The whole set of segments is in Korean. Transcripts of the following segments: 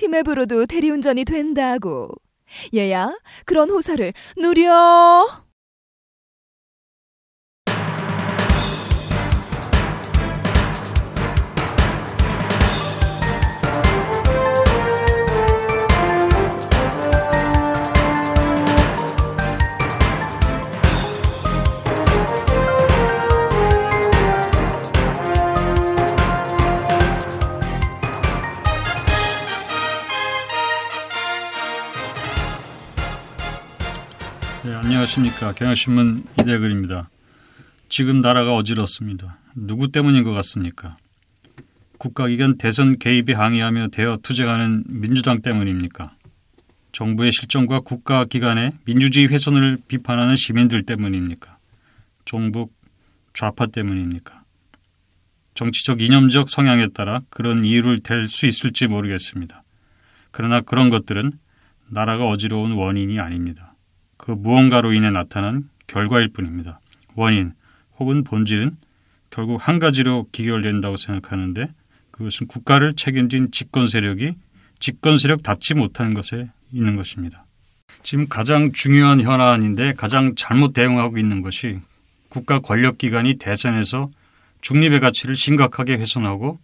티맵으로도 대리운전이 된다고. 얘야, 그런 호사를 누려. 네, 안녕하십니까. 경향신문 이대글입니다. 지금 나라가 어지럽습니다. 누구 때문인 것 같습니까? 국가기관 대선 개입에 항의하며 대여 투쟁하는 민주당 때문입니까? 정부의 실정과 국가기관의 민주주의 훼손을 비판하는 시민들 때문입니까? 종북 좌파 때문입니까? 정치적 이념적 성향에 따라 그런 이유를 댈 수 있을지 모르겠습니다. 그러나 그런 것들은 나라가 어지러운 원인이 아닙니다. 그 무언가로 인해 나타난 결과일 뿐입니다. 원인 혹은 본질은 결국 한 가지로 기결된다고 생각하는데 그것은 국가를 책임진 집권 세력이 집권 세력답지 못하는 것에 있는 것입니다. 지금 가장 중요한 현안인데 가장 잘못 대응하고 있는 것이 국가 권력기관이 대선에서 중립의 가치를 심각하게 훼손하고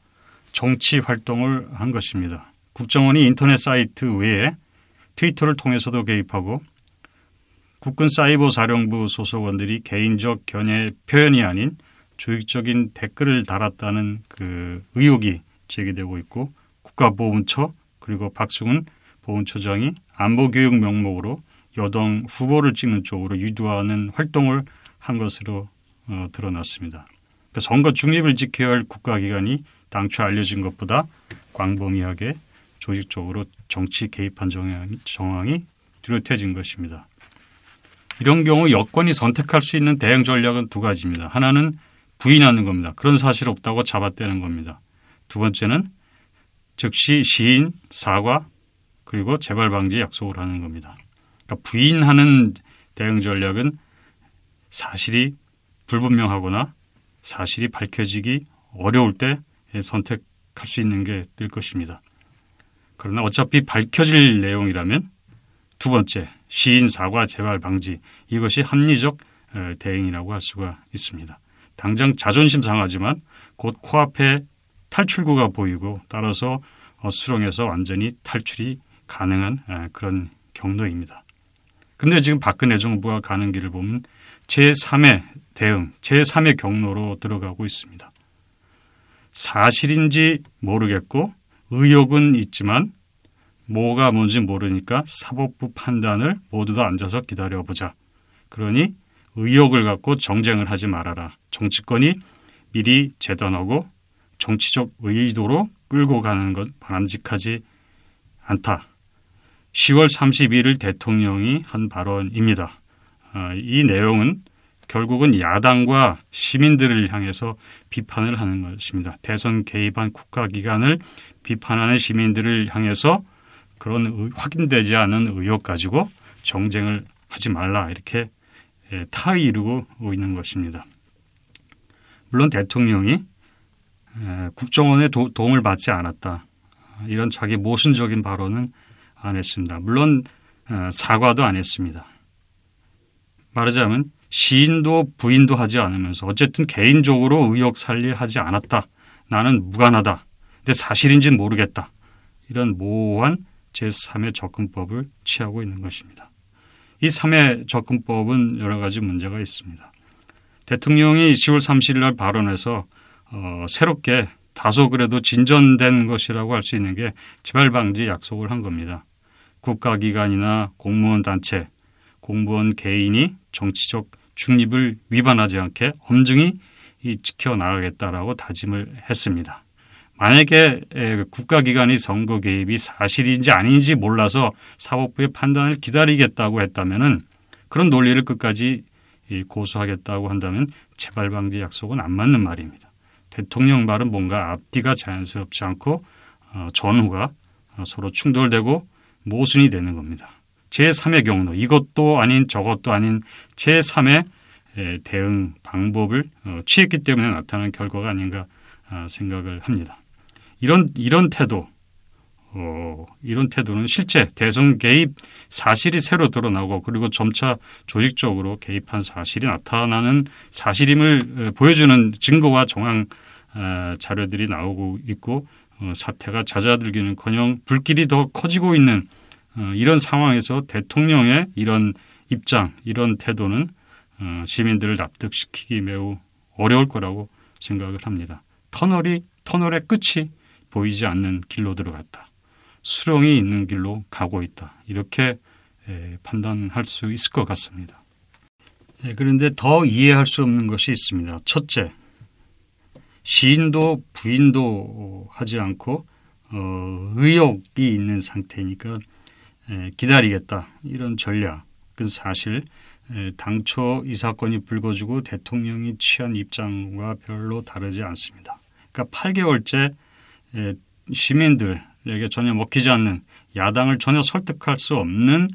정치 활동을 한 것입니다. 국정원이 인터넷 사이트 외에 트위터를 통해서도 개입하고 국군 사이버 사령부 소속원들이 개인적 견해 표현이 아닌 조직적인 댓글을 달았다는 그 의혹이 제기되고 있고 국가보훈처 그리고 박승훈 보훈처장이 안보교육 명목으로 여당 후보를 찍는 쪽으로 유도하는 활동을 한 것으로 어, 드러났습니다. 그러니까 선거 중립을 지켜야 할 국가기관이 당초 알려진 것보다 광범위하게 조직적으로 정치 개입한 정황이 뚜렷해진 것입니다. 이런 경우 여권이 선택할 수 있는 대응 전략은 두 가지입니다. 하나는 부인하는 겁니다. 그런 사실 없다고 잡아떼는 겁니다. 두 번째는 즉시 시인, 사과, 그리고 재발 방지 약속을 하는 겁니다. 그러니까 부인하는 대응 전략은 사실이 불분명하거나 사실이 밝혀지기 어려울 때 선택할 수 있는 게 될 것입니다. 그러나 어차피 밝혀질 내용이라면 두 번째 시인 사과 재발 방지 이것이 합리적 어, 대응이라고 할 수가 있습니다. 당장 자존심 상하지만 곧 코앞에 탈출구가 보이고 따라서 어, 수렁에서 완전히 탈출이 가능한 어, 그런 경로입니다. 근데 지금 박근혜 정부가 가는 길을 보면 제3의 대응, 제3의 경로로 들어가고 있습니다. 사실인지 모르겠고 의혹은 있지만 뭐가 뭔지 모르니까 사법부 판단을 모두 다 앉아서 기다려보자. 그러니 의혹을 갖고 정쟁을 하지 말아라. 정치권이 미리 재단하고 정치적 의도로 끌고 가는 것 바람직하지 않다. 10월 31일 대통령이 한 발언입니다. 아, 이 내용은 결국은 야당과 시민들을 향해서 비판을 하는 것입니다. 대선 개입한 국가기관을 비판하는 시민들을 향해서 그런 확인되지 않은 의혹 가지고 정쟁을 하지 말라 이렇게 예, 타의 이루고 있는 것입니다. 물론 대통령이 예, 국정원의 도, 움을 받지 않았다. 이런 자기 모순적인 발언은 안 했습니다. 물론 어, 사과도 안 했습니다. 말하자면 시인도 부인도 하지 않으면서 어쨌든 개인적으로 의혹 살리하지 않았다. 나는 무관하다. 근데 사실인지는 모르겠다. 이런 모호한 제3의 접근법을 취하고 있는 것입니다. 이 3의 접근법은 여러 가지 문제가 있습니다. 대통령이 10월 30일 날 발언해서 어, 새롭게 다소 그래도 진전된 것이라고 할 수 있는 게 재발 방지 약속을 한 겁니다. 국가기관이나 공무원 단체, 공무원 개인이 정치적 중립을 위반하지 않게 엄중히 지켜나가겠다라고 다짐을 했습니다. 만약에 국가기관이 선거 개입이 사실인지 아닌지 몰라서 사법부의 판단을 기다리겠다고 했다면은 그런 논리를 끝까지 고수하겠다고 한다면 재발 방지 약속은 안 맞는 말입니다. 대통령 말은 뭔가 앞뒤가 자연스럽지 않고 어, 전후가 서로 충돌되고 모순이 되는 겁니다. 제3의 경로 이것도 아닌 저것도 아닌 제3의 대응 방법을 어, 취했기 때문에 나타난 결과가 아닌가 아, 생각을 합니다. 이런 이런 태도 어, 이런 태도는 실제 대선 개입 사실이 새로 드러나고 그리고 점차 조직적으로 개입한 사실이 나타나는 사실임을 어, 보여주는 증거와 정황 어, 자료들이 나오고 있고 어, 사태가 잦아들기는커녕 불길이 더 커지고 있는 어, 이런 상황에서 대통령의 이런 입장, 이런 태도는 어, 시민들을 납득시키기 매우 어려울 거라고 생각을 합니다. 터널이 터널의 끝이 보이지 않는 길로 들어갔다. 수렁이 있는 길로 가고 있다. 이렇게 에, 판단할 수 있을 것 같습니다. 예, 그런데 더 이해할 수 없는 것이 있습니다. 첫째, 시인도 부인도 하지 않고 어, 의혹이 있는 상태니까 에, 기다리겠다 이런 전략은 사실 에, 당초 이 사건이 불거지고 대통령이 취한 입장과 별로 다르지 않습니다. 그러니까 8개월째 에, 시민들에게 전혀 먹히지 않는 야당을 전혀 설득할 수 없는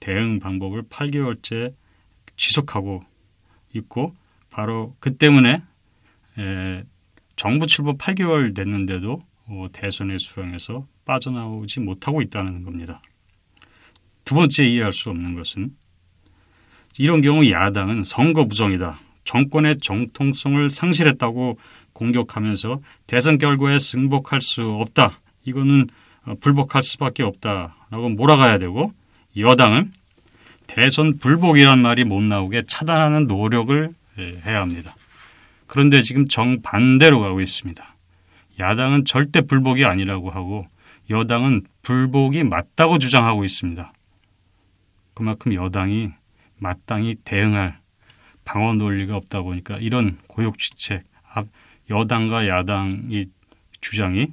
대응 방법을 8개월째 지속하고 있고 바로 그 때문에 에, 정부 출범 8개월 됐는데도 어, 대선의 수렁에서 빠져나오지 못하고 있다는 겁니다. 두 번째 이해할 수 없는 것은 이런 경우 야당은 선거 부정이다. 정권의 정통성을 상실했다고 공격하면서 대선 결과에 승복할 수 없다. 이거는 어, 불복할 수밖에 없다라고 몰아가야 되고 여당은 대선 불복이란 말이 못 나오게 차단하는 노력을 예, 해야 합니다. 그런데 지금 정반대로 가고 있습니다. 야당은 절대 불복이 아니라고 하고 여당은 불복이 맞다고 주장하고 있습니다. 그만큼 여당이 마땅히 대응할 방어 논리가 없다 보니까 이런 고육지책, 여당과 야당이 주장이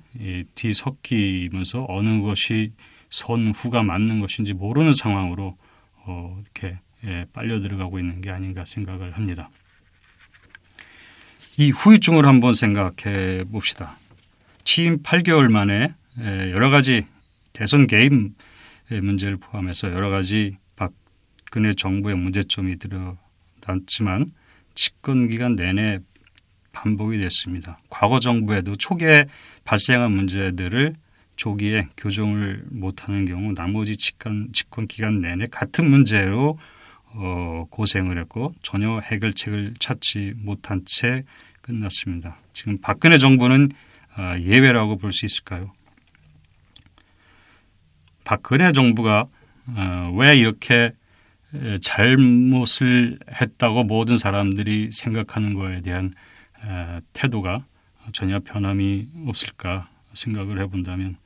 뒤섞이면서 어느 것이 선후가 맞는 것인지 모르는 상황으로 어, 이렇게 예, 빨려 들어가고 있는 게 아닌가 생각을 합니다. 이 후유증을 한번 생각해 봅시다. 취임 8개월 만에 여러 가지 대선 개입 문제를 포함해서 여러 가지 박근혜 정부의 문제점이 드러 났지만 집권 기간 내내 반복이 됐습니다. 과거 정부에도 초기에 발생한 문제들을 조기에 교정을 못하는 경우 나머지 집권, 집권 기간 내내 같은 문제로 어, 고생을 했고 전혀 해결책을 찾지 못한 채 끝났습니다. 지금 박근혜 정부는 어, 예외라고 볼 수 있을까요? 박근혜 정부가 어, 왜 이렇게 잘못을 했다고 모든 사람들이 생각하는 거에 대한 태도가 전혀 변함이 없을까 생각을 해본다면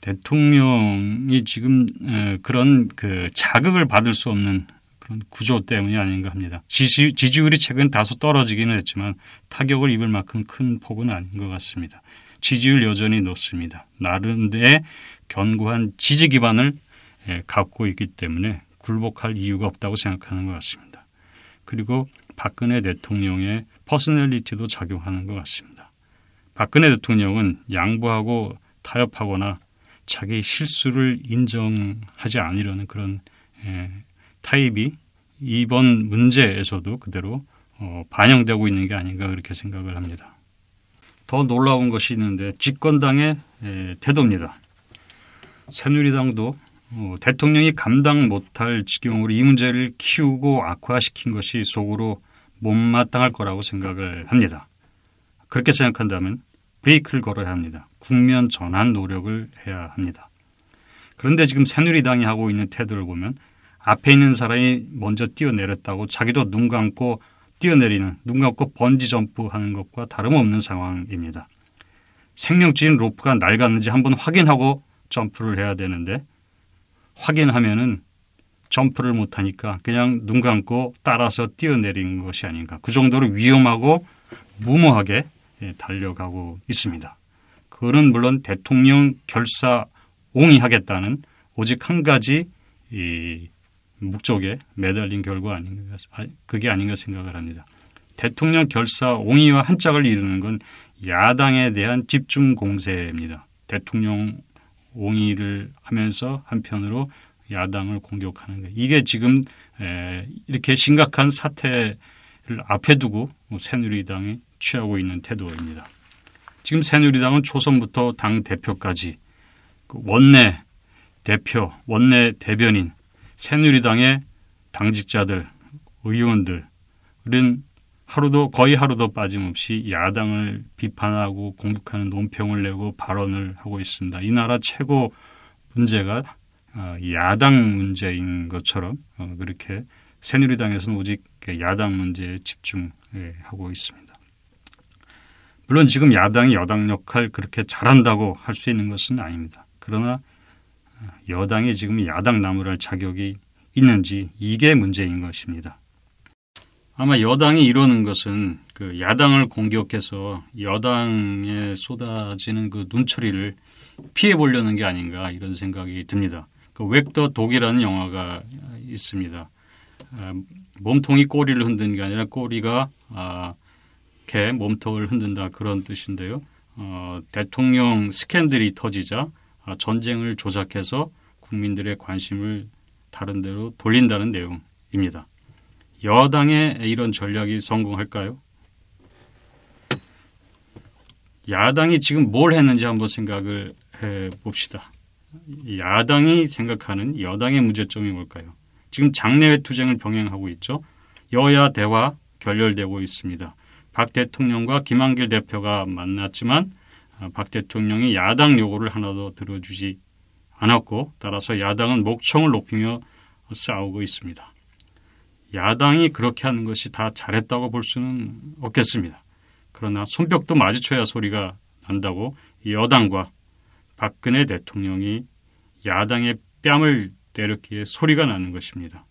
대통령이 지금 그런 그 자극을 받을 수 없는 그런 구조 때문이 아닌가 합니다. 지지, 지지율이 최근 다소 떨어지기는 했지만 타격을 입을 만큼 큰 폭은 아닌 것 같습니다. 지지율 여전히 높습니다. 나름대의 견고한 지지 기반을 예, 갖고 있기 때문에 굴복할 이유가 없다고 생각하는 것 같습니다. 그리고 박근혜 대통령의 personality도 작용하는 것 같습니다. 박근혜 대통령은 양보하고 타협하거나 자기 실수를 인정하지 않으려는 그런 예, 타입이 이번 문제에서도 그대로 어, 반영되고 있는 게 아닌가 그렇게 생각을 합니다. 더 놀라운 것이 있는데 집권당의 에, 태도입니다. 새누리당도 어, 대통령이 감당 못할 지경으로 이 문제를 키우고 악화시킨 것이 속으로 못마땅할 거라고 생각을 합니다. 그렇게 생각한다면 브레이크를 걸어야 합니다. 국면 전환 노력을 해야 합니다. 그런데 지금 새누리당이 하고 있는 태도를 보면 앞에 있는 사람이 먼저 뛰어내렸다고 자기도 눈 감고 뛰어내리는 눈 감고 번지 점프하는 것과 다름없는 상황입니다. 생명줄인 로프가 낡았는지 한번 확인하고 점프를 해야 되는데 확인하면은 점프를 못하니까 그냥 눈 감고 따라서 뛰어내리는 것이 아닌가. 그 정도로 위험하고 무모하게 예, 달려가고 있습니다. 그거는 물론 대통령 결사 옹이하겠다는 오직 한 가지 이 목적에 매달린 결과 아닌가, 그게 아닌가 생각을 합니다. 대통령 결사 옹의와 한 짝을 이루는 건 야당에 대한 집중 공세입니다. 대통령 옹의를 하면서 한편으로 야당을 공격하는 거. 이게 지금 이렇게 심각한 사태를 앞에 두고 새누리당이 취하고 있는 태도입니다. 지금 새누리당은 초선부터 당 대표까지 그 원내 대표, 원내 대변인, 새누리당의 당직자들, 의원들은 하루도 거의 하루도 빠짐없이 야당을 비판하고 공격하는 논평을 내고 발언을 하고 있습니다. 이 나라 최고 문제가 어, 야당 문제인 것처럼 어, 그렇게 새누리당에서는 오직 야당 문제에 집중하고 있습니다. 물론 지금 야당이 여당 역할 그렇게 잘한다고 할 수 있는 것은 아닙니다. 그러나 어, 여당이 지금 야당 나무랄 자격이 있는지 이게 문제인 것입니다. 아마 여당이 이러는 것은 그 야당을 공격해서 여당에 쏟아지는 그 눈초리를 피해 보려는 게 아닌가 이런 생각이 듭니다. 그 웹더 독이라는 영화가 있습니다. 아, 몸통이 꼬리를 흔드는 게 아니라 꼬리가 아, 개 몸통을 흔든다 그런 뜻인데요. 어, 대통령 스캔들이 터지자 아, 전쟁을 조작해서 국민들의 관심을 다른 데로 돌린다는 내용입니다. 여당의 이런 전략이 성공할까요? 야당이 지금 뭘 했는지 한번 생각을 해 봅시다. 야당이 생각하는 여당의 문제점이 뭘까요? 지금 장내외 투쟁을 병행하고 있죠. 여야 대화 결렬되고 있습니다. 박 대통령과 김한길 대표가 만났지만 아, 박 대통령이 야당 요구를 하나도 들어주지 않았고 따라서 야당은 목청을 높이며 싸우고 있습니다. 야당이 그렇게 하는 것이 다 잘했다고 볼 수는 없겠습니다. 그러나 손뼉도 마주쳐야 소리가 난다고 여당과 박근혜 대통령이 야당의 뺨을 때렸기에 소리가 나는 것입니다.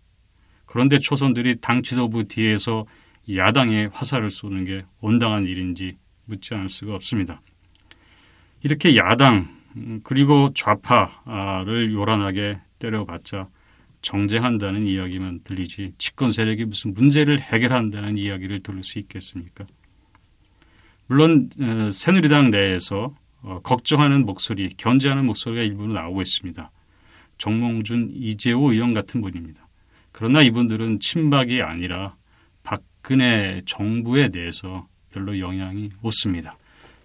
그런데 초선들이 당 지도부 뒤에서 야당에 화살을 쏘는 게 온당한 일인지 묻지 않을 수가 없습니다. 이렇게 야당 그리고 좌파를 요란하게 때려봤자 정쟁한다는 이야기만 들리지 집권 세력이 무슨 문제를 해결한다는 이야기를 들을 수 있겠습니까? 물론 어, 새누리당 내에서 어, 걱정하는 목소리, 견제하는 목소리가 일부는 나오고 있습니다. 정몽준, 이재호 의원 같은 분입니다. 그러나 이분들은 친박이 아니라 박근혜 정부에 대해서 별로 영향이 없습니다.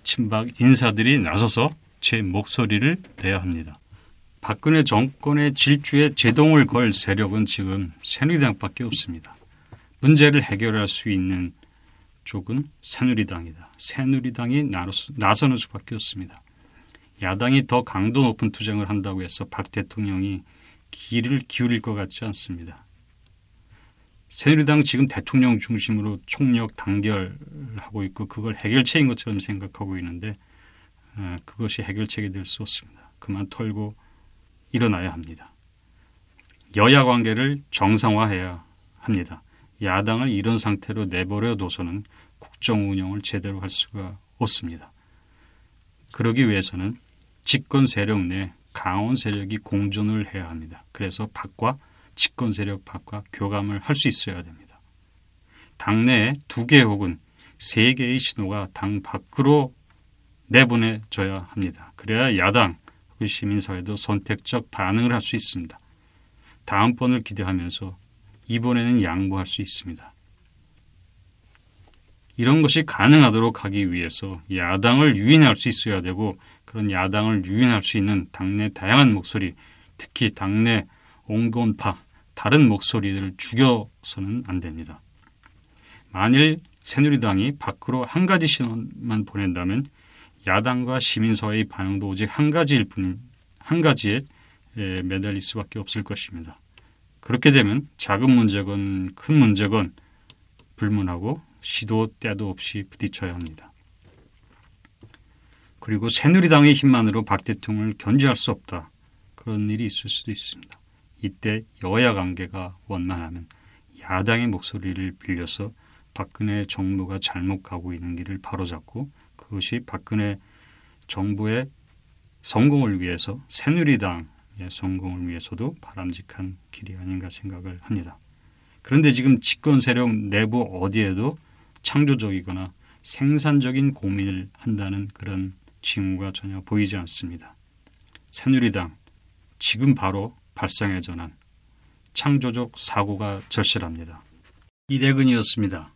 친박 인사들이 나서서 제 목소리를 내야 합니다. 박근혜 정권의 질주에 제동을 걸 세력은 지금 새누리당밖에 없습니다. 문제를 해결할 수 있는 쪽은 새누리당이다. 새누리당이 나서는 수밖에 없습니다. 야당이 더 강도 높은 투쟁을 한다고 해서 박 대통령이 길을 기울일 것 같지 않습니다. 새누리당 지금 대통령 중심으로 총력 단결하고 있고 그걸 해결책인 것처럼 생각하고 있는데 어, 그것이 해결책이 될 수 없습니다. 그만 털고 일어나야 합니다. 여야 관계를 정상화해야 합니다. 야당을 이런 상태로 내버려 둬서는 국정 운영을 제대로 할 수가 없습니다. 그러기 위해서는 집권 세력 내 강원 세력이 공존을 해야 합니다. 그래서 박과 집권 세력 박과 교감을 할 수 있어야 됩니다. 당내에 두 개 혹은 세 개의 신호가 당 밖으로 내보내져야 합니다. 그래야 야당, 그 시민사회도 선택적 반응을 할 수 있습니다. 다음번을 기대하면서 이번에는 양보할 수 있습니다. 이런 것이 가능하도록 하기 위해서 야당을 유인할 수 있어야 되고 그런 야당을 유인할 수 있는 당내 다양한 목소리, 특히 당내 온건파 다른 목소리들을 죽여서는 안 됩니다. 만일 새누리당이 밖으로 한 가지 신호만 보낸다면 야당과 시민사회의 반응도 오직 한 가지일 뿐인 한 가지에 매달릴 수밖에 없을 것입니다. 그렇게 되면 작은 문제건 큰 문제건 불문하고 시도 때도 없이 부딪혀야 합니다. 그리고 새누리당의 힘만으로 박 대통령을 견제할 수 없다. 그런 일이 있을 수도 있습니다. 이때 여야 관계가 원만하면 야당의 목소리를 빌려서 박근혜 정부가 잘못 가고 있는 길을 바로잡고 그것이 박근혜 정부의 성공을 위해서 새누리당의 성공을 위해서도 바람직한 길이 아닌가 생각을 합니다. 그런데 지금 집권 세력 내부 어디에도 창조적이거나 생산적인 고민을 한다는 그런 징후가 전혀 보이지 않습니다. 새누리당 지금 바로 발상의 전환 창조적 사고가 절실합니다. 이대근이었습니다.